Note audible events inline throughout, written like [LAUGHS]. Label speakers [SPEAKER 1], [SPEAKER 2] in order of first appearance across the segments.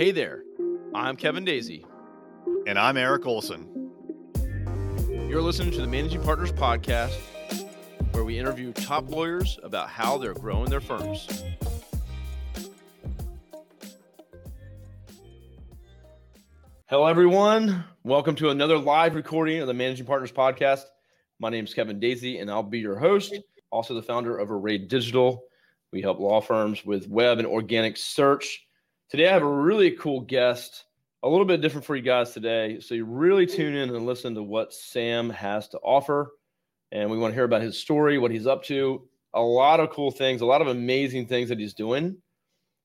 [SPEAKER 1] Hey there, I'm Kevin Daisy.
[SPEAKER 2] And I'm Eric Olson.
[SPEAKER 1] You're listening to the Managing Partners Podcast, where we interview top lawyers about how they're growing their firms. Hello, everyone. Welcome to another live recording of the Managing Partners Podcast. My name is Kevin Daisy, and I'll be your host, also the founder of Array Digital. We help law firms with web and organic search. Today, I have a really cool guest, a little bit different for you guys today. So, you really tune in and listen to what Sam has to offer. And we want to hear about his story, what he's up to, a lot of cool things, a lot of amazing things that he's doing.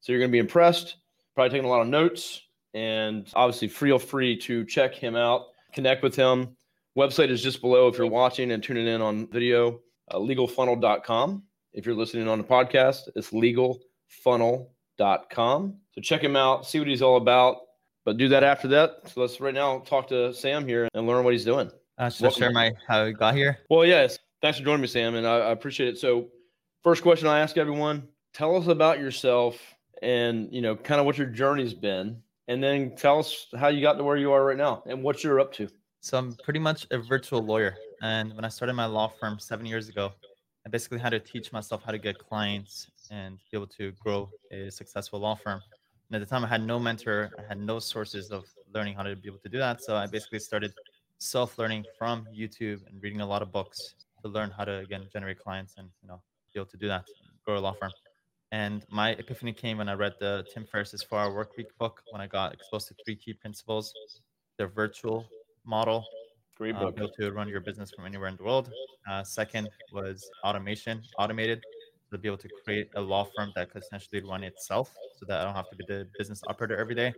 [SPEAKER 1] So, you're going to be impressed, probably taking a lot of notes. And obviously, feel free to check him out, connect with him. Website is just below if you're watching and tuning in on video, uh, legalfunnel.com. If you're listening on the podcast, it's legalfunnel.com. So check him out, see what he's all about. But do that after that. So let's right now talk to Sam here and learn what he's doing.
[SPEAKER 3] Uh, should I share my how I got here?
[SPEAKER 1] Well, yes. Thanks for joining me, Sam, and I, I appreciate it. So, first question I ask everyone: Tell us about yourself and you know, kind of what your journey's been, and then tell us how you got to where you are right now and what you're up to.
[SPEAKER 3] So I'm pretty much a virtual lawyer, and when I started my law firm seven years ago, I basically had to teach myself how to get clients and be able to grow a successful law firm. And at the time, I had no mentor, I had no sources of learning how to be able to do that. So I basically started self-learning from YouTube and reading a lot of books to learn how to again generate clients and you know be able to do that, grow a law firm. And my epiphany came when I read the Tim Ferriss's Four Hour Work Week book. When I got exposed to three key principles: the virtual model,
[SPEAKER 1] Great
[SPEAKER 3] uh,
[SPEAKER 1] book.
[SPEAKER 3] able to run your business from anywhere in the world. Uh, second was automation, automated, to be able to create a law firm that could essentially run itself, so that I don't have to be the business operator every day.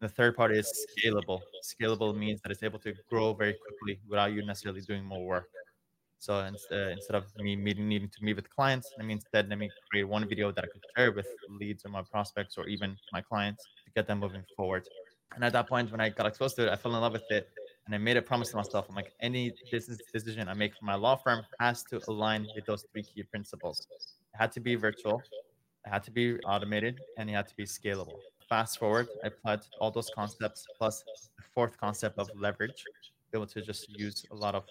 [SPEAKER 3] The third part is scalable. Scalable means that it's able to grow very quickly without you necessarily doing more work. So instead, uh, instead of me meeting, needing to meet with clients, let me instead let me create one video that I could share with leads or my prospects or even my clients to get them moving forward. And at that point, when I got exposed to it, I fell in love with it, and I made a promise to myself. I'm like, any business decision I make for my law firm has to align with those three key principles. It had to be virtual, it had to be automated, and it had to be scalable. Fast forward, I applied all those concepts plus the fourth concept of leverage, be able to just use a lot of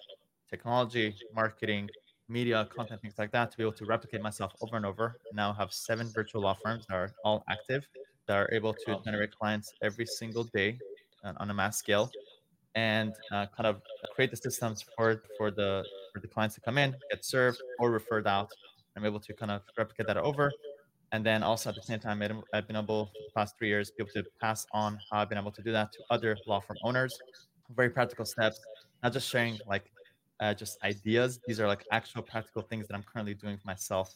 [SPEAKER 3] technology, marketing, media, content, things like that to be able to replicate myself over and over. Now have seven virtual law firms that are all active, that are able to generate clients every single day uh, on a mass scale, and uh, kind of create the systems for for the for the clients to come in, get served, or referred out. I'm able to kind of replicate that over. And then also at the same time, I've- been able, the past three years, be able to pass on how I've been able to do that to other law firm owners. Very practical steps, not just sharing like uh, just ideas. These are like actual practical things that I'm currently doing for myself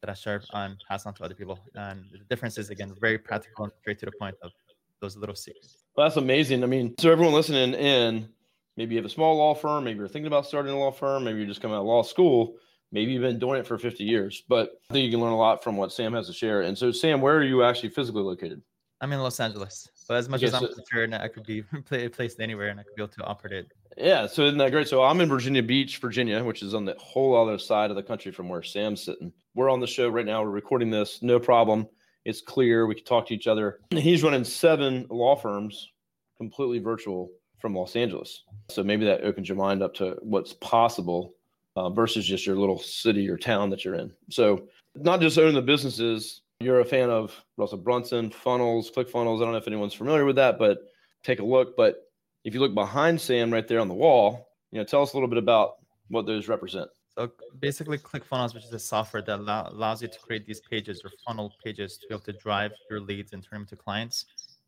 [SPEAKER 3] that I share and pass on to other people. And the difference is again very practical and straight to the point of those little secrets.
[SPEAKER 1] Well, that's amazing. I mean, so everyone listening in, maybe you have a small law firm, maybe you're thinking about starting a law firm, maybe you're just coming out of law school, maybe you've been doing it for 50 years. But I think you can learn a lot from what Sam has to share. And so, Sam, where are you actually physically located?
[SPEAKER 3] I'm in Los Angeles, but as much
[SPEAKER 1] Okay,
[SPEAKER 3] as I'm
[SPEAKER 1] so-
[SPEAKER 3] concerned, I could be [LAUGHS] placed anywhere and I could be able to operate it.
[SPEAKER 1] Yeah, so isn't that great? So I'm in Virginia Beach, Virginia, which is on the whole other side of the country from where Sam's sitting. We're on the show right now. We're recording this, no problem. It's clear. We can talk to each other. He's running seven law firms completely virtual from Los Angeles. So maybe that opens your mind up to what's possible uh, versus just your little city or town that you're in. So not just owning the businesses, you're a fan of Russell Brunson, funnels, ClickFunnels. I don't know if anyone's familiar with that, but take a look. But if you look behind Sam right there on the wall, you know, tell us a little bit about what those represent.
[SPEAKER 3] So basically, ClickFunnels, which is a software that allow, allows you to create these pages or funnel pages to be able to drive your leads and turn them to clients.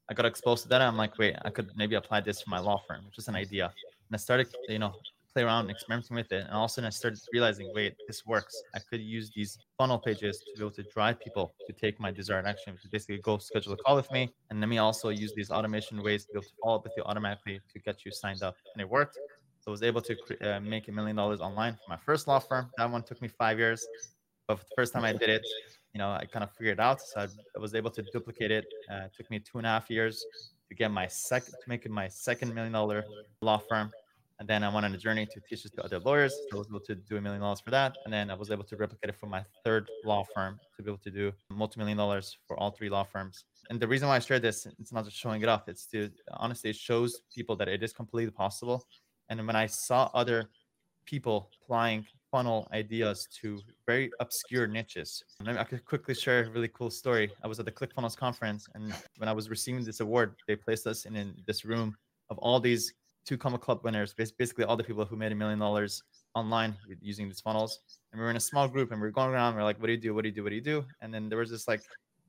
[SPEAKER 3] I got exposed to that. I'm like, wait, I could maybe apply this for my law firm, which is an idea. And I started, you know, play around and experimenting with it. And all of a sudden I started realizing, wait, this works. I could use these funnel pages to be able to drive people to take my desired action, to basically go schedule a call with me. And let me also use these automation ways to be able to follow up with you automatically to get you signed up. And it worked. So I was able to uh, make a million dollars online for my first law firm. That one took me five years. But for the first time I did it, you know, I kind of figured out. So I, I was able to duplicate it. Uh, it took me two and a half years to get my second, to make it my second million dollar law firm. And then I went on a journey to teach this to other lawyers. So I was able to do a million dollars for that. And then I was able to replicate it for my third law firm to be able to do multi-million dollars for all three law firms. And the reason why I share this, it's not just showing it off. It's to honestly, it shows people that it is completely possible. And when I saw other people applying funnel ideas to very obscure niches. And I could quickly share a really cool story. I was at the ClickFunnels conference, and when I was receiving this award, they placed us in, in this room of all these two comma club winners, basically all the people who made a million dollars online using these funnels. And we were in a small group and we are going around. We are like, what do you do? What do you do? What do you do? And then there was this like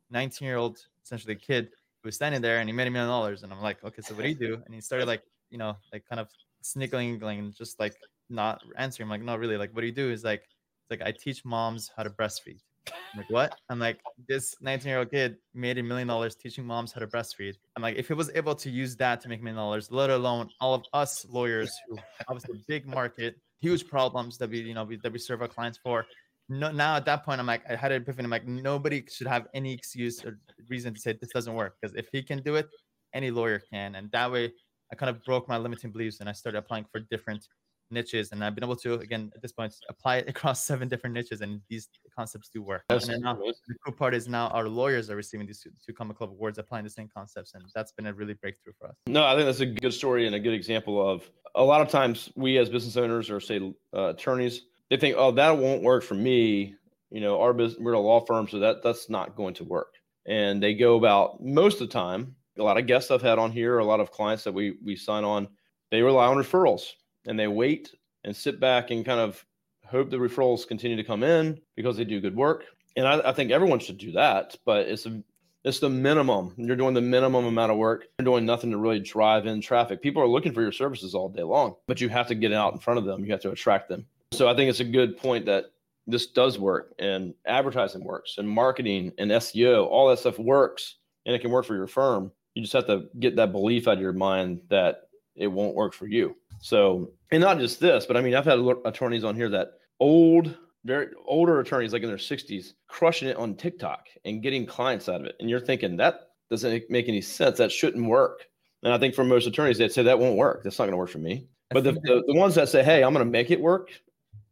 [SPEAKER 3] 19 year old, essentially a kid who was standing there and he made a million dollars. And I'm like, okay, so what do you do? And he started like, you know, like kind of sniggling, and just like not answering. I'm like, no, really, like, what do you do? Is like, like I teach moms how to breastfeed. I'm like, what? I'm like, this 19 year old kid made a million dollars teaching moms how to breastfeed. I'm like, if he was able to use that to make a million dollars, let alone all of us lawyers who obviously big market, huge problems that we, you know, we, that we serve our clients for. No, now at that point, I'm like, I had an epiphany. I'm like, nobody should have any excuse or reason to say this doesn't work because if he can do it, any lawyer can. And that way, I kind of broke my limiting beliefs and I started applying for different niches and I've been able to again at this point apply it [LAUGHS] across seven different niches and these concepts do work. That's and now, the cool part is now our lawyers are receiving these two, two Comma Club awards applying the same concepts and that's been a really breakthrough for us.
[SPEAKER 1] No, I think that's a good story and a good example of a lot of times we as business owners or say uh, attorneys they think oh that won't work for me you know our business we're a law firm so that that's not going to work and they go about most of the time a lot of guests I've had on here a lot of clients that we we sign on they rely on referrals and they wait and sit back and kind of hope the referrals continue to come in because they do good work. And I, I think everyone should do that, but it's a, it's the minimum. You're doing the minimum amount of work. You're doing nothing to really drive in traffic. People are looking for your services all day long, but you have to get out in front of them. You have to attract them. So I think it's a good point that this does work and advertising works and marketing and SEO, all that stuff works and it can work for your firm. You just have to get that belief out of your mind that it won't work for you. So, and not just this, but I mean, I've had attorneys on here that old, very older attorneys, like in their 60s, crushing it on TikTok and getting clients out of it. And you're thinking that doesn't make any sense. That shouldn't work. And I think for most attorneys, they'd say that won't work. That's not going to work for me. But the, the, the ones that say, hey, I'm going to make it work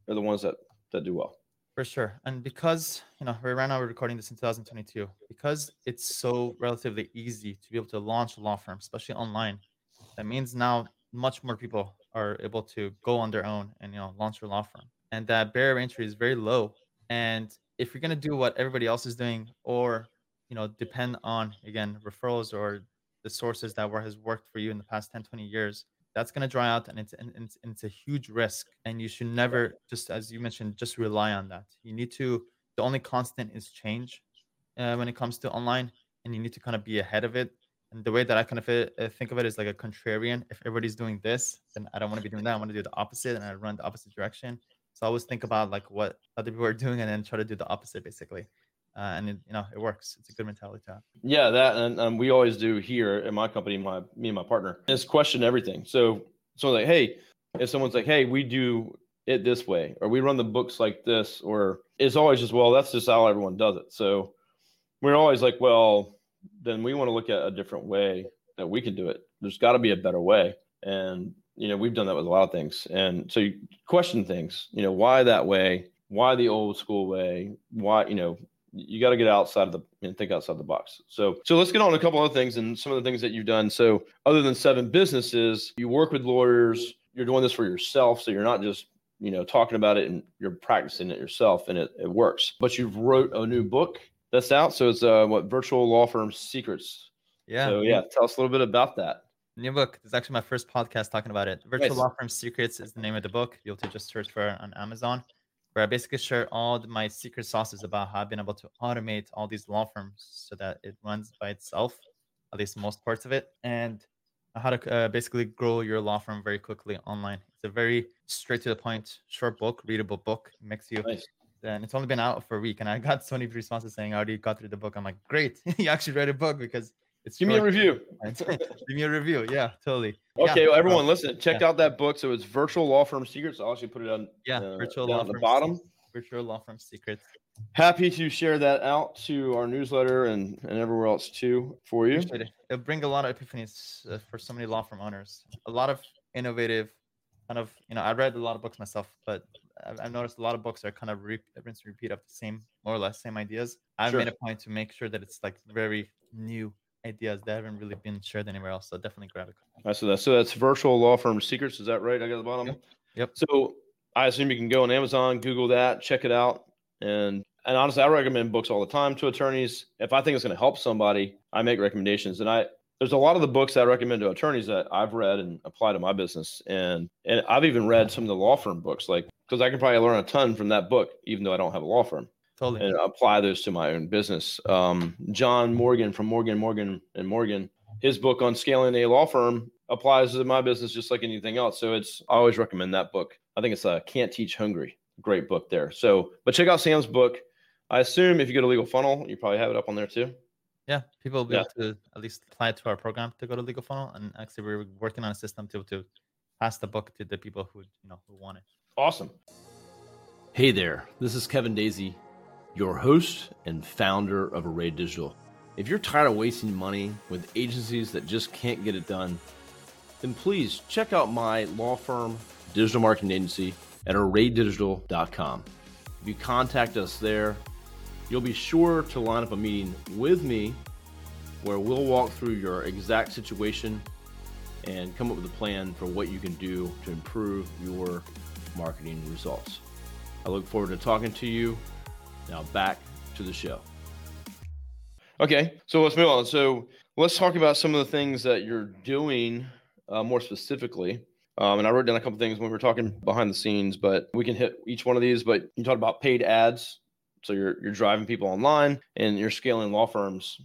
[SPEAKER 1] are the ones that, that do well.
[SPEAKER 3] For sure. And because, you know, right now we're recording this in 2022, because it's so relatively easy to be able to launch a law firm, especially online, that means now much more people are able to go on their own and you know launch their law firm. And that barrier of entry is very low. And if you're going to do what everybody else is doing or you know depend on again referrals or the sources that were, has worked for you in the past 10 20 years that's going to dry out and it's, and it's, and it's a huge risk. And you should never just as you mentioned just rely on that. You need to the only constant is change uh, when it comes to online and you need to kind of be ahead of it and the way that I kind of uh, think of it is like a contrarian. If everybody's doing this, then I don't want to be doing that. I want to do the opposite, and I run the opposite direction. So I always think about like what other people are doing, and then try to do the opposite, basically. Uh, and it, you know, it works. It's a good mentality to have.
[SPEAKER 1] Yeah, that and um, we always do here in my company. My me and my partner is question everything. So so like, hey, if someone's like, hey, we do it this way, or we run the books like this, or it's always just well, that's just how everyone does it. So we're always like, well then we want to look at a different way that we can do it. There's got to be a better way. And, you know, we've done that with a lot of things. And so you question things, you know, why that way? Why the old school way? Why, you know, you got to get outside of the and think outside the box. So, so let's get on a couple other things and some of the things that you've done. So, other than seven businesses, you work with lawyers. You're doing this for yourself, so you're not just you know talking about it and you're practicing it yourself, and it, it works. But you've wrote a new book that's out. So it's uh, what virtual law firm secrets. Yeah. So yeah, tell us a little bit about that.
[SPEAKER 3] New book. It's actually my first podcast talking about it. Virtual nice. Law Firm Secrets is the name of the book. You'll to just search for it on Amazon, where I basically share all my secret sauces about how I've been able to automate all these law firms so that it runs by itself, at least most parts of it, and how to uh, basically grow your law firm very quickly online. It's a very straight to the point, short book, readable book. It makes you nice and it's only been out for a week, and I got [LAUGHS] so many responses saying I already got through the book. I'm like, great, [LAUGHS] you actually read a book because it's.
[SPEAKER 1] Give me a review. [LAUGHS]
[SPEAKER 3] Give me a review. Yeah, totally.
[SPEAKER 1] Okay, yeah. well, everyone, listen. Check yeah. out that book. So it's Virtual Law Firm Secrets. I'll actually put it on.
[SPEAKER 3] Yeah, uh, Virtual Law Firm. the bottom. Virtual Law Firm Secrets.
[SPEAKER 1] Happy to share that out to our newsletter and, and everywhere else too for you.
[SPEAKER 3] It'll bring a lot of epiphanies uh, for so many law firm owners. A lot of innovative kind of you know I read a lot of books myself, but I've, I've noticed a lot of books are kind of re- rinse and repeat of the same more or less same ideas. I've
[SPEAKER 1] Sure.
[SPEAKER 3] made a point to make sure that it's like very new ideas that haven't really been shared anywhere else. So definitely grab it.
[SPEAKER 1] I see that. So that's virtual law firm secrets. Is that right? I got the bottom.
[SPEAKER 3] Yep. Yep.
[SPEAKER 1] So I assume you can go on Amazon, Google that, check it out, and and honestly, I recommend books all the time to attorneys. If I think it's going to help somebody, I make recommendations. And I there's a lot of the books that I recommend to attorneys that I've read and apply to my business. And and I've even read some of the law firm books, like because I can probably learn a ton from that book, even though I don't have a law firm
[SPEAKER 3] Totally.
[SPEAKER 1] and apply those to my own business. Um, John Morgan from Morgan, Morgan, and Morgan, his book on scaling a law firm applies to my business just like anything else. So it's I always recommend that book. I think it's uh, Can't Teach Hungry. Great book there. So, but check out Sam's book. I assume if you go to Legal Funnel, you probably have it up on there too.
[SPEAKER 3] Yeah, people will be
[SPEAKER 1] Yeah.
[SPEAKER 3] able to at least apply to our program to go to Legal Funnel, and actually we're working on a system to to pass the book to the people who you know who want it.
[SPEAKER 1] Awesome. Hey there, this is Kevin Daisy, your host and founder of Array Digital. If you're tired of wasting money with agencies that just can't get it done, then please check out my law firm digital marketing agency at arraydigital.com. If you contact us there, you'll be sure to line up a meeting with me where we'll walk through your exact situation and come up with a plan for what you can do to improve your marketing results. I look forward to talking to you. Now back to the show. Okay, so let's move on. So let's talk about some of the things that you're doing uh, more specifically. Um, and I wrote down a couple things when we were talking behind the scenes, but we can hit each one of these. But you talked about paid ads. So you're you're driving people online and you're scaling law firms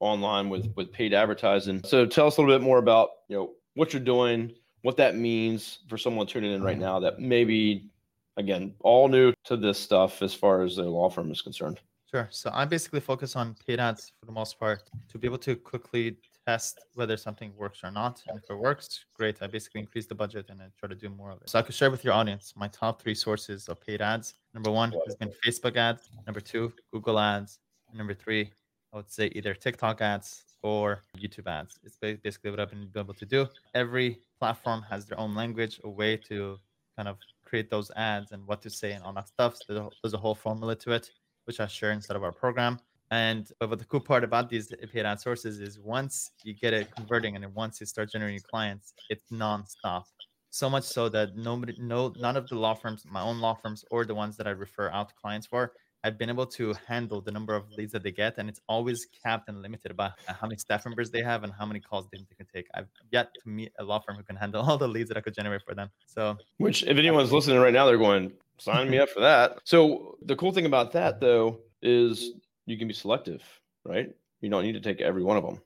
[SPEAKER 1] online with with paid advertising. So tell us a little bit more about you know what you're doing, what that means for someone tuning in right mm-hmm. now that maybe again all new to this stuff as far as their law firm is concerned.
[SPEAKER 3] Sure. So I basically focus on paid ads for the most part to be able to quickly test whether something works or not. And if it works, great. I basically increase the budget and I try to do more of it. So I could share with your audience my top three sources of paid ads. Number one has been Facebook ads. Number two, Google ads. And number three, I would say either TikTok ads or YouTube ads. It's basically what I've been able to do. Every platform has their own language, a way to kind of create those ads and what to say and all that stuff. So there's a- there's a whole formula to it which I share inside of our program. And but what the cool part about these paid ad sources is once you get it converting and once you start generating clients, it's nonstop. So much so that nobody, no, none of the law firms, my own law firms or the ones that I refer out clients for, I've been able to handle the number of leads that they get, and it's always capped and limited by how many staff members they have and how many calls they can take. I've yet to meet a law firm who can handle [LAUGHS] all the leads that I could generate for them. So
[SPEAKER 1] Which, if anyone's listening right now, they're going, sign me up for that. So the cool thing about that, though, is you can be selective, right? You don't need to take every one of them.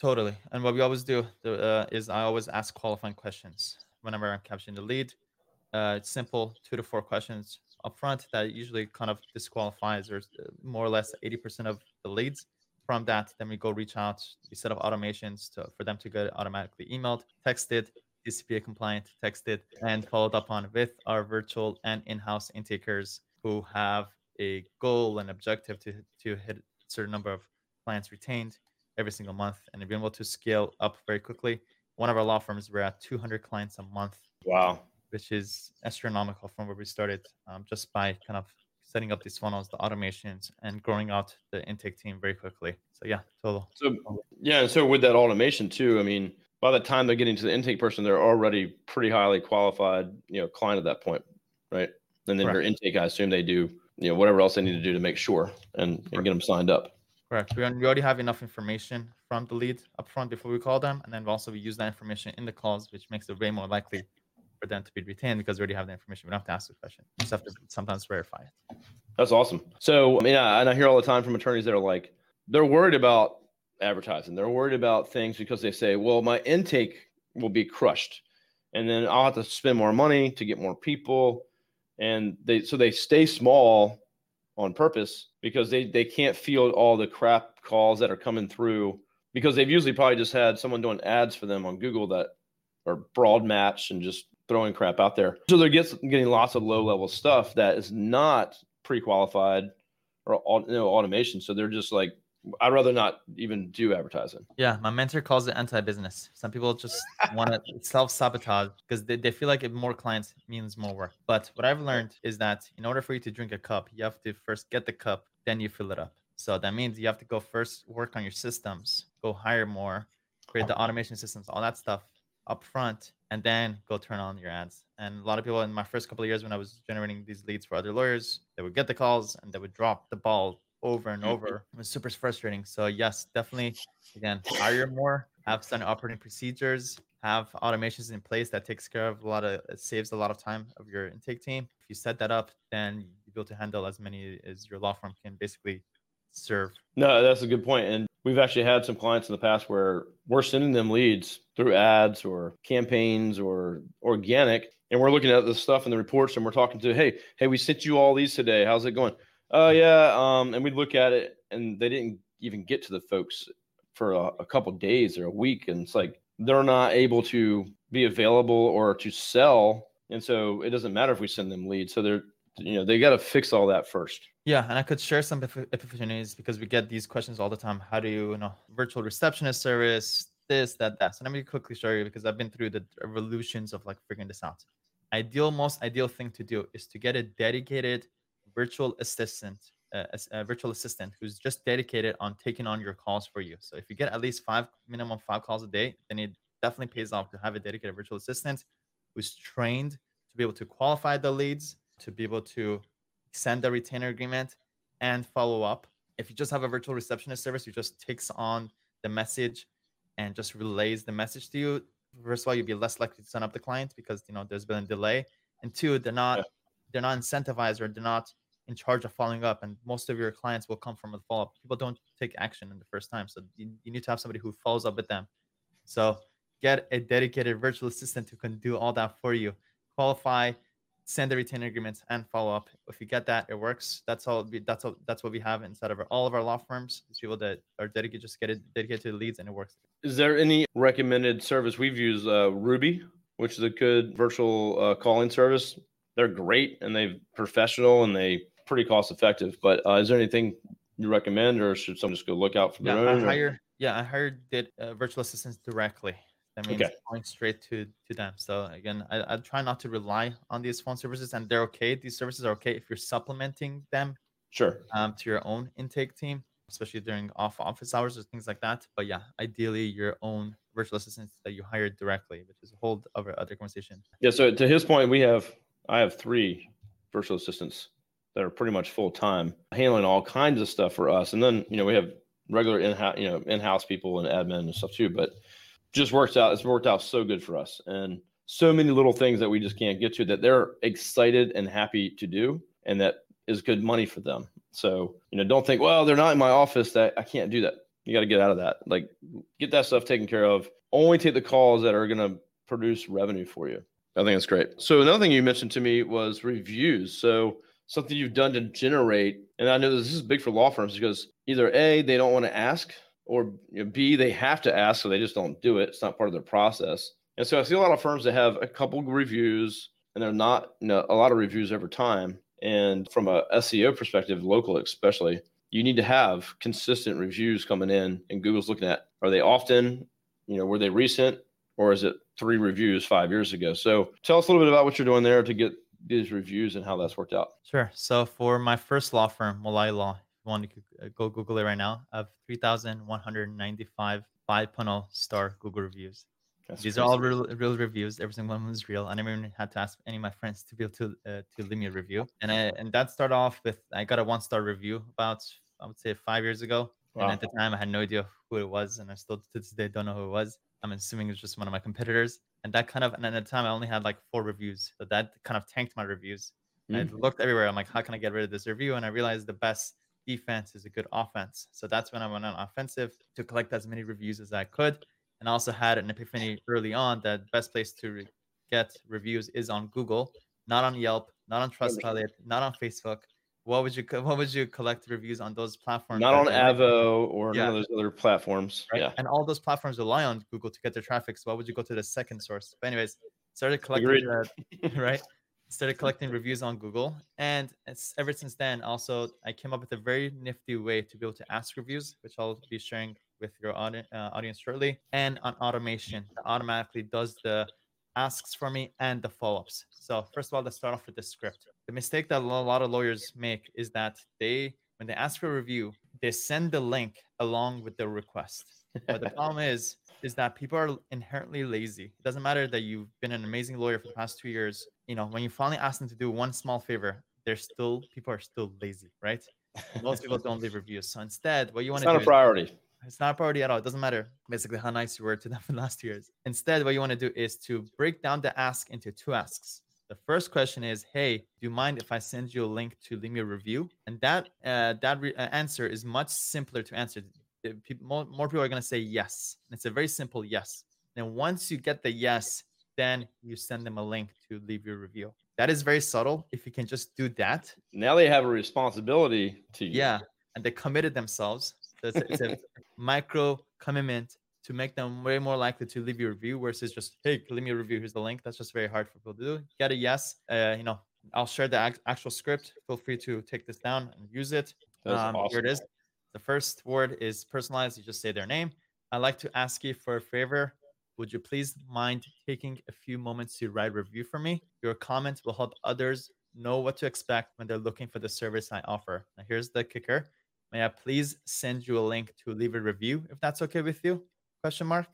[SPEAKER 3] Totally. And what we always do uh, is I always ask qualifying questions whenever I'm capturing the lead. Uh, it's simple, two to four questions up front that usually kind of disqualifies or uh, more or less 80% of the leads. From that, then we go reach out. We set up automations to, for them to get automatically emailed, texted, TCPA compliant, texted, and followed up on with our virtual and in-house intakers who have a goal and objective to to hit a certain number of clients retained every single month and been able to scale up very quickly. One of our law firms, we're at 200 clients a month,
[SPEAKER 1] Wow.
[SPEAKER 3] which is astronomical from where we started um, just by kind of setting up these funnels, the automations, and growing out the intake team very quickly. So, yeah, total.
[SPEAKER 1] So yeah, and so with that automation too, I mean, by the time they're getting to the intake person, they're already pretty highly qualified, you know, client at that point, right? And then your intake, I assume they do, you know, whatever else they need to do to make sure and, and get them signed up.
[SPEAKER 3] Correct. We, already have enough information from the lead up front before we call them. And then also we use that information in the calls, which makes it way more likely for them to be retained because we already have the information. We don't have to ask the question. We just have to sometimes verify it.
[SPEAKER 1] That's awesome. So, I mean, I, and I hear all the time from attorneys that are like, they're worried about advertising. They're worried about things because they say, well, my intake will be crushed. And then I'll have to spend more money to get more people. And they, so they stay small on purpose because they, they can't field all the crap calls that are coming through because they've usually probably just had someone doing ads for them on Google that are broad match and just throwing crap out there. So they're gets, getting lots of low level stuff that is not pre-qualified or au- you know, automation. So they're just like I'd rather not even do advertising.
[SPEAKER 3] Yeah, my mentor calls it anti-business. Some people just [LAUGHS] want to self-sabotage because they, they feel like if more clients means more work. But what I've learned is that in order for you to drink a cup, you have to first get the cup, then you fill it up. So that means you have to go first work on your systems, go hire more, create the automation systems, all that stuff up front, and then go turn on your ads. And a lot of people in my first couple of years when I was generating these leads for other lawyers, they would get the calls and they would drop the ball over and
[SPEAKER 1] Mm-hmm.
[SPEAKER 3] over. It was super frustrating. So yes, definitely again, hire more, have standard operating procedures, have automations in place that takes care of a lot of it saves a lot of time of your intake team. If you set that up, then you'll be able to handle as many as your law firm can basically serve.
[SPEAKER 1] No, that's a good point. And we've actually had some clients in the past where we're sending them leads through ads or campaigns or organic, and we're looking at the stuff in the reports and we're talking to, hey, hey, we sent you all these today. How's it going? Oh yeah. Um, and we'd look at it and they didn't even get to the folks for a, a couple days or a week. And it's like they're not able to be available or to sell. And so it doesn't matter if we send them leads. So they're you know, they got to fix all that first.
[SPEAKER 3] Yeah, and I could share some epiphanies because we get these questions all the time. How do you, you know, virtual receptionist service, this, that, that. So let me quickly show you because I've been through the evolutions of like figuring this out. Ideal, most ideal thing to do is to get a dedicated virtual assistant, uh, a virtual assistant who's just dedicated on taking on your calls for you. So if you get at least five, minimum five calls a day, then it definitely pays off to have a dedicated virtual assistant who's trained to be able to qualify the leads, to be able to send the retainer agreement and follow up. If you just have a virtual receptionist service, who just takes on the message and just relays the message to you, first of all, you'll be less likely to sign up the client because you know there's been a delay. And two, they're not
[SPEAKER 1] Yeah.
[SPEAKER 3] they're not incentivized or they're not in charge of following up. And most of your clients will come from a follow up. People don't take action in the first time. So you, you need to have somebody who follows up with them. So get a dedicated virtual assistant who can do all that for you. Qualify, send the retainer agreements and follow up. If you get that, it works. That's all. We, that's all. That's what we have inside of our, all of our law firms. Is people that are dedicated, just get it dedicated to the leads, and it works.
[SPEAKER 1] Is there any recommended service? We've used uh, Ruby, which is a good virtual uh, calling service. They're great and they professional and they pretty cost effective. But uh, is there anything you recommend, or should someone just go look out for
[SPEAKER 3] Yeah,
[SPEAKER 1] their
[SPEAKER 3] I
[SPEAKER 1] own? or-
[SPEAKER 3] Yeah, I hired did uh, virtual assistants directly. That means
[SPEAKER 1] Okay.
[SPEAKER 3] going straight to to them. So again, I, I try not to rely on these phone services, and they're okay. These services are okay if you're supplementing them
[SPEAKER 1] Sure.
[SPEAKER 3] um, to your own intake team, especially during off office hours or things like that. But yeah, ideally your own virtual assistants that you hire directly, which is a whole other other conversation.
[SPEAKER 1] Yeah. So to his point, we have I have three virtual assistants that are pretty much full time handling all kinds of stuff for us, and then you know we have regular in house you know in house people and admin and stuff too. But just works out. It's worked out so good for us, and so many little things that we just can't get to that they're excited and happy to do, and that is good money for them. So you know, don't think, well, they're not in my office that I can't do that. You got to get out of that. Like, get that stuff taken care of. Only take the calls that are going to produce revenue for you. I think that's great. So another thing you mentioned to me was reviews. So something you've done to generate, and I know this is big for law firms because either A, they don't want to ask, or B, they have to ask, so they just don't do it. It's not part of their process. And so I see a lot of firms that have a couple reviews, and they're not you know, a lot of reviews over time. And from a SEO perspective, local especially, you need to have consistent reviews coming in, and Google's looking at are they often, you know, were they recent, or is it three reviews five years ago? So tell us a little bit about what you're doing there to get these reviews and how that's worked out.
[SPEAKER 3] Sure. So for my first law firm, Mollaei Law, if you want to uh, go Google it right now, I have 3,195 5.0 star Google reviews.
[SPEAKER 1] That's
[SPEAKER 3] These are all real, real reviews. Every single one was real. I never even had to ask any of my friends to be able to uh, to leave me a review. And I, and that started off with I got a one star review about I would say five years ago. And at the time, I had no idea who it was, and I still to this day don't know who it was. I'm assuming it's just one of my competitors. And that kind of and at the time, I only had like four reviews, so that kind of tanked my reviews. And I looked everywhere. I'm like, how can I get rid of this review? And I realized the best defense is a good offense. So that's when I went on offensive to collect as many reviews as I could. And I also had an epiphany early on that best place to re- get reviews is on Google, not on Yelp, not on Trustpilot, not on Facebook. What would you what would you collect reviews on those platforms?
[SPEAKER 1] Not on Avvo or
[SPEAKER 3] Yeah.
[SPEAKER 1] none of those other platforms.
[SPEAKER 3] right?
[SPEAKER 1] Yeah.
[SPEAKER 3] And all those platforms rely on Google to get their traffic. So why would you go to the second source? But anyways, started collecting [LAUGHS] right? started collecting reviews on Google, and it's ever since then. Also, I came up with a very nifty way to be able to ask reviews, which I'll be sharing with your audi- uh, audience shortly, and on automation that automatically does the asks for me and the follow-ups. So first of all, let's start off with the script. The mistake that a lot of lawyers make is that they, when they ask for a review, they send the link along with the request. But the problem [LAUGHS] is, is that people are inherently lazy. It doesn't matter that you've been an amazing lawyer for the past two years. You know, when you finally ask them to do one small favor, they're still people are still lazy, right? Most people don't leave reviews. So instead, what you want
[SPEAKER 1] It's
[SPEAKER 3] to
[SPEAKER 1] not
[SPEAKER 3] do
[SPEAKER 1] a
[SPEAKER 3] is
[SPEAKER 1] priority.
[SPEAKER 3] It's not a priority at all. It doesn't matter basically how nice you were to them for [LAUGHS] the last two years. Instead, what you want to do is to break down the ask into two asks. The first question is, "Hey, do you mind if I send you a link to leave me a review?" And that uh, that re- uh, answer is much simpler to answer. The peop- more, more people are going to say yes. And it's a very simple yes. And once you get the yes, then you send them a link to leave your review. That is very subtle. If you can just do that,
[SPEAKER 1] Now they have a responsibility to you.
[SPEAKER 3] yeah, and they committed themselves. So it's, a- it's a micro commitment to make them way more likely to leave you a review versus just hey, leave me a review. Here's the link. That's just very hard for people to do. Get a yes. Uh, you know, I'll share the ac- actual script. Feel free to take this down and use it. Um, Here it
[SPEAKER 1] awesome.
[SPEAKER 3] is. The first word is personalized. You just say their name. I'd like to ask you for a favor. Would you please mind taking a few moments to write a review for me? Your comment will help others know what to expect when they're looking for the service I offer. Now, here's the kicker. May I please send you a link to leave a review if that's okay with you? Question mark.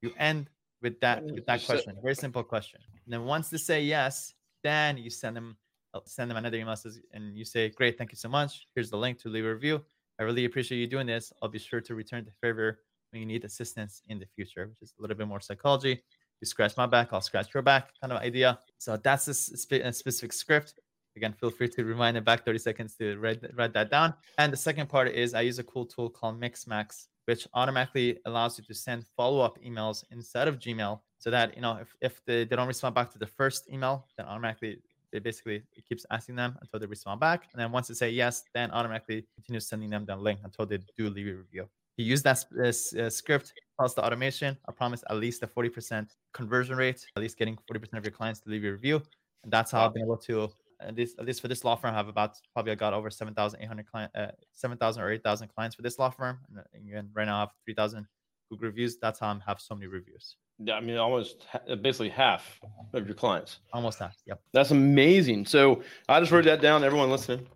[SPEAKER 3] You end with that with that question. Very simple question. And then once they say yes, then you send them uh, send them another email says, and you say, "Great, thank you so much. Here's the link to leave a review. I really appreciate you doing this. I'll be sure to return the favor when you need assistance in the future," which is a little bit more psychology. You scratch my back, I'll scratch your back, kind of idea. So that's a, spe- a specific script. Again, feel free to rewind it back 30 seconds to write, write that down. And the second part is I use a cool tool called Mixmax, which automatically allows you to send follow-up emails instead of Gmail so that, you know, if, if they, they don't respond back to the first email, then automatically they basically it keeps asking them until they respond back. And then once they say yes, then automatically continues sending them the link until they do leave a review. You use that this, uh, script plus the automation. I promise at least a 40% conversion rate, at least getting 40% of your clients to leave a review. And that's how I've been able to, at least, at least for this law firm, I have about probably I got over 7,800 client, uh, 7,000 or 8,000 clients for this law firm. And uh, again, right now I have 3,000 Google reviews. That's how I have so many reviews.
[SPEAKER 1] Yeah, I mean, almost basically half of your clients.
[SPEAKER 3] Almost that. Yep.
[SPEAKER 1] That's amazing. So I just wrote that down. Everyone listening,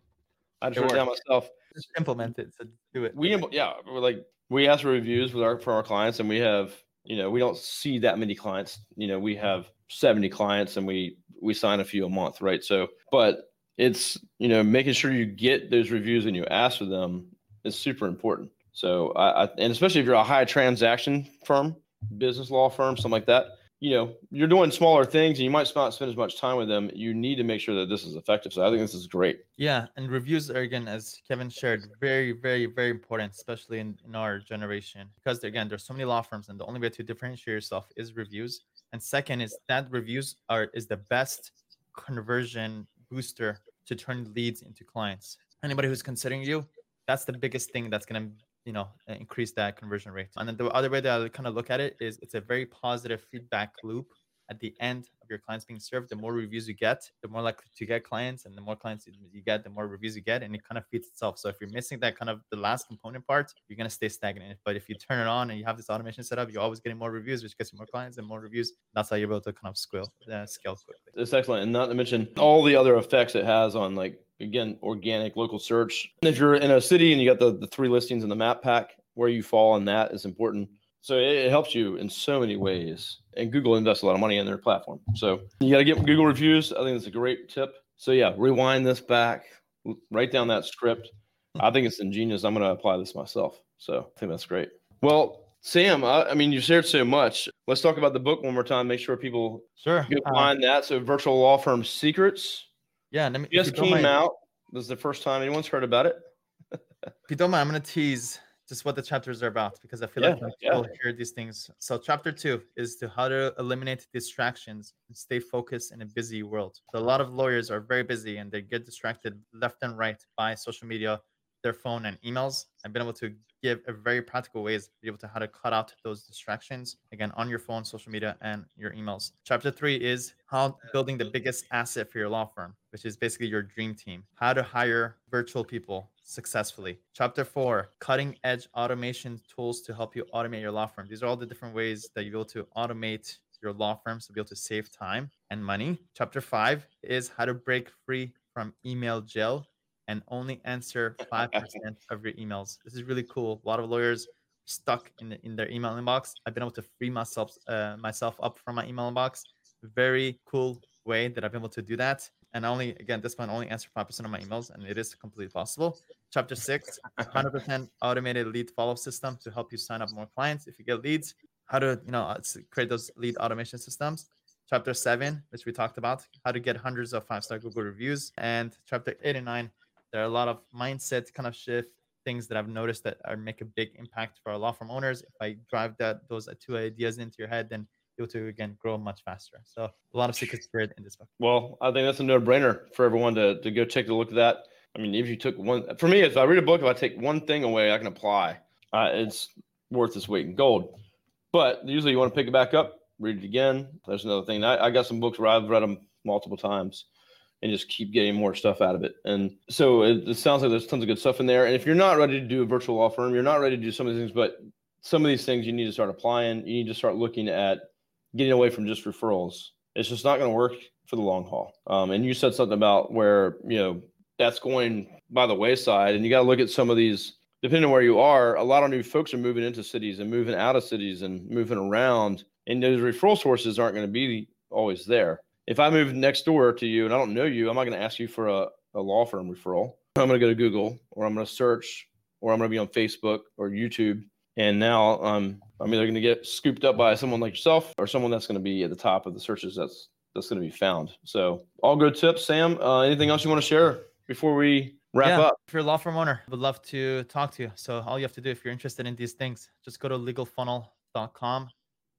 [SPEAKER 1] I just
[SPEAKER 3] It
[SPEAKER 1] wrote it down myself.
[SPEAKER 3] Just implement it. So do it.
[SPEAKER 1] We yeah, we're like we ask for reviews with our for our clients, and we have you know we don't see that many clients. You know, we have seventy clients, and we we sign a few a month, right? So, but it's you know making sure you get those reviews and you ask for them is super important. So I, I and especially if you're a high transaction firm, business law firm, something like that. You know, you're doing smaller things and you might not spend as much time with them. You need to make sure that this is effective. So I think this is great.
[SPEAKER 3] Yeah, and reviews are again, as Kevin shared, very, very, very important, especially in, in our generation, because again, there's so many law firms, and the only way to differentiate yourself is reviews. And second is that reviews are is the best conversion booster to turn leads into clients. Anybody who's considering you, that's the biggest thing that's gonna you know increase that conversion rate. And then the other way that I kind of look at it is it's a very positive feedback loop at the end of your clients being served, the more reviews you get, the more likely to get clients, and the more clients you- get, the more reviews you get, and it kind of feeds itself. So if you're missing that kind of the last component part, you're gonna stay stagnant. But if you turn it on and you have this automation set up, you're always getting more reviews, which gets you more clients and more reviews. That's how you're able to kind of scale, uh, scale quickly.
[SPEAKER 1] It's excellent. And not to mention all the other effects it has on like again, organic local search. If you're in a city and you got the, the three listings in the map pack, where you fall on that is important. So it, helps you in so many ways. And Google invests a lot of money in their platform. So you got to get Google reviews. I think it's a great tip. So yeah, rewind this back, write down that script. I think it's ingenious. I'm going to apply this myself. So I think that's great. Well, Sam, I, I mean, you shared so much. Let's talk about the book one more time. Make sure people
[SPEAKER 3] Sure.
[SPEAKER 1] go
[SPEAKER 3] Uh,
[SPEAKER 1] find that. So virtual law firm secrets
[SPEAKER 3] yeah. Let me,
[SPEAKER 1] just came out. This is the first time anyone's heard about it. [LAUGHS]
[SPEAKER 3] If you don't mind, I'm going to tease just what the chapters are about because I feel
[SPEAKER 1] Yeah,
[SPEAKER 3] like
[SPEAKER 1] yeah.
[SPEAKER 3] people hear these things. So, chapter two is to how to eliminate distractions and stay focused in a busy world. So, a lot of lawyers are very busy and they get distracted left and right by social media, their phone, and emails. I've been able to give a very practical ways to be able to how to cut out those distractions again on your phone, social media, and your emails. Chapter three is how building the biggest asset for your law firm, which is basically your dream team. How to hire virtual people successfully. Chapter four, cutting edge automation tools to help you automate your law firm. These are all the different ways that you're able to automate your law firms to be able to save time and money. Chapter five is how to break free from email jail and only answer [LAUGHS] 5% of your emails. This is really cool. A lot of lawyers stuck in, the, in their email inbox. I've been able to free myself uh, myself up from my email inbox. Very cool way that I've been able to do that. And only again, this one only answer 5% of my emails, and it is completely possible. Chapter six, 100% automated lead follow system to help you sign up more clients if you get leads. How to you know uh, create those lead automation systems chapter seven, which we talked about, how to get hundreds of five star Google reviews, and chapter eight and nine, there are a lot of mindset kind of shift things that I've noticed that are make a big impact for our law firm owners. If I drive that those two ideas into your head, then you'll to again grow much faster. So a lot of secret spirit in this book.
[SPEAKER 1] Well, I think that's a no-brainer for everyone to to go take a look at that. I mean, if you took one for me, if I read a book, if I take one thing away, I can apply. Uh, it's worth its weight in gold. But usually, you want to pick it back up, read it again. There's another thing. I, I got some books where I've read them multiple times and just keep getting more stuff out of it. And so it, it, sounds like there's tons of good stuff in there. And if you're not ready to do a virtual law firm, you're not ready to do some of these things, but some of these things you need to start applying. You need to start looking at getting away from just referrals. It's just not going to work for the long haul. Um, and you said something about where, you know, that's going by the wayside. And you got to look at some of these, depending on where you are, a lot of new folks are moving into cities and moving out of cities and moving around. And those referral sources aren't going to be always there if I move next door to you and I don't know you, I'm not going to ask you for a, a law firm referral. I'm going to go to Google or I'm going to search or I'm going to be on Facebook or YouTube. And now um, I'm either going to get scooped up by someone like yourself or someone that's going to be at the top of the searches that's that's going to be found. So all good tips, Sam. Uh, anything else you want to share before we wrap
[SPEAKER 3] yeah,
[SPEAKER 1] up?
[SPEAKER 3] If you're a law firm owner, would love to talk to you. So all you have to do if you're interested in these things, just go to legalfunnel.com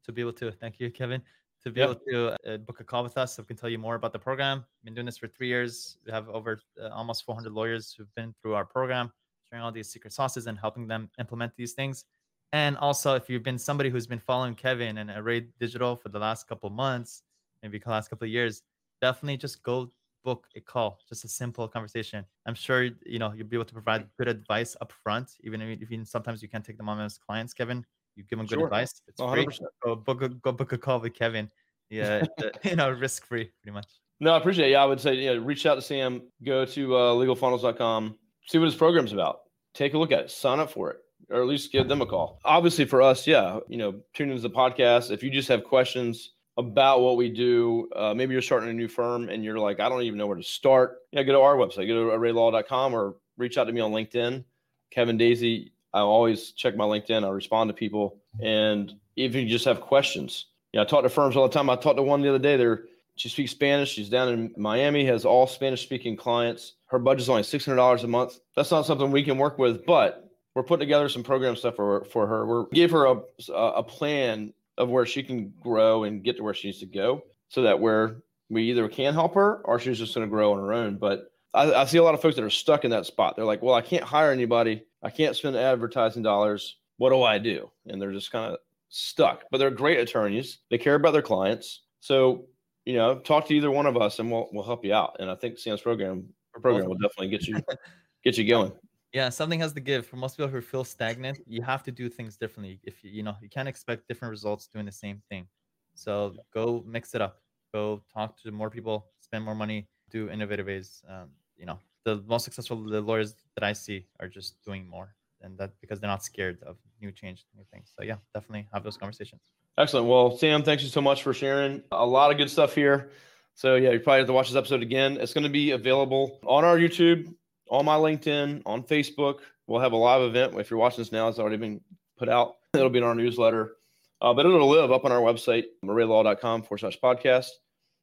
[SPEAKER 3] to be able to. Thank you, Kevin to be able to uh, book a call with us so we can tell you more about the program. We've been doing this for three years. We have over uh, almost 400 lawyers who've been through our program, sharing all these secret sauces and helping them implement these things. And also, if you've been somebody who's been following Kevin and Array Digital for the last couple months, maybe the last couple of years, definitely just go book a call, just a simple conversation. I'm sure you know you'll be able to provide good advice up front, even if, even sometimes you can't take them on as clients, Kevin you give them good sure. advice. It's 100%. free. Go book a, go book a call with Kevin. Yeah, [LAUGHS] you know, risk free, pretty much.
[SPEAKER 1] No, I appreciate it. Yeah, I would say, you know, reach out to Sam, go to uh, legalfunnels.com, see what his program's about. Take a look at it, sign up for it, or at least give them a call. Obviously, for us, yeah, you know, tune into the podcast. If you just have questions about what we do, uh, maybe you're starting a new firm and you're like, I don't even know where to start. Yeah, go to our website, go to arraylaw.com or reach out to me on LinkedIn. Kevin Daisy, I always check my LinkedIn. I respond to people. And if you just have questions, yeah, I talk to firms all the time. I talked to one the other day. There, she speaks Spanish. She's down in Miami, has all Spanish speaking clients. Her budget's only six hundred dollars a month. That's not something we can work with, but we're putting together some program stuff for for her. We gave her a a plan of where she can grow and get to where she needs to go, so that where we either can help her or she's just going to grow on her own. But I, I see a lot of folks that are stuck in that spot. They're like, well, I can't hire anybody. I can't spend advertising dollars. What do I do? And they're just kind of stuck. But they're great attorneys. They care about their clients. So, you know, talk to either one of us and we'll we'll help you out. And I think Sam's program program will definitely get you [LAUGHS] get you going.
[SPEAKER 3] Yeah, something has to give. For most people who feel stagnant, you have to do things differently. If you you know, you can't expect different results doing the same thing. So go mix it up. Go talk to more people, spend more money, do innovative ways. Um, you know the most successful lawyers that I see are just doing more, and that because they're not scared of new change, new things. So yeah, definitely have those conversations.
[SPEAKER 1] Excellent. Well, Sam, thank you so much for sharing a lot of good stuff here. So yeah, you probably have to watch this episode again. It's going to be available on our YouTube, on my LinkedIn, on Facebook. We'll have a live event. If you're watching this now, it's already been put out. It'll be in our newsletter, uh, but it'll live up on our website, arraylaw.com forward slash podcast.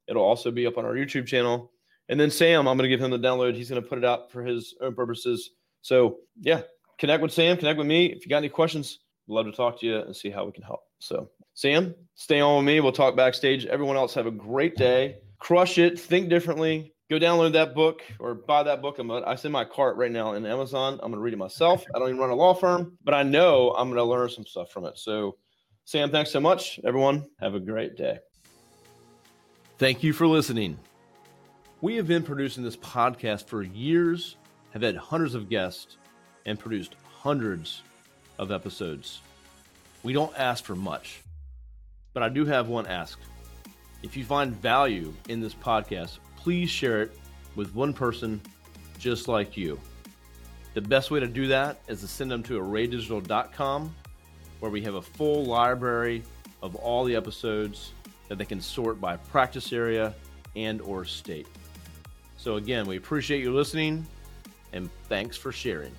[SPEAKER 1] It'll also be up on our YouTube channel. And then Sam, I'm going to give him the download. He's going to put it out for his own purposes. So yeah, connect with Sam, connect with me. If you got any questions, love to talk to you and see how we can help. So Sam, stay on with me. We'll talk backstage. Everyone else have a great day. Crush it. Think differently. Go download that book or buy that book. I'm gonna, I send my cart right now in Amazon. I'm gonna read it myself. I don't even run a law firm, but I know I'm gonna learn some stuff from it. So, Sam, thanks so much, everyone. Have a great day. Thank you for listening. We have been producing this podcast for years, have had hundreds of guests, and produced hundreds of episodes. We don't ask for much, but I do have one ask. If you find value in this podcast, please share it with one person just like you. The best way to do that is to send them to arraydigital.com where we have a full library of all the episodes that they can sort by practice area and or state. So again, we appreciate you listening and thanks for sharing.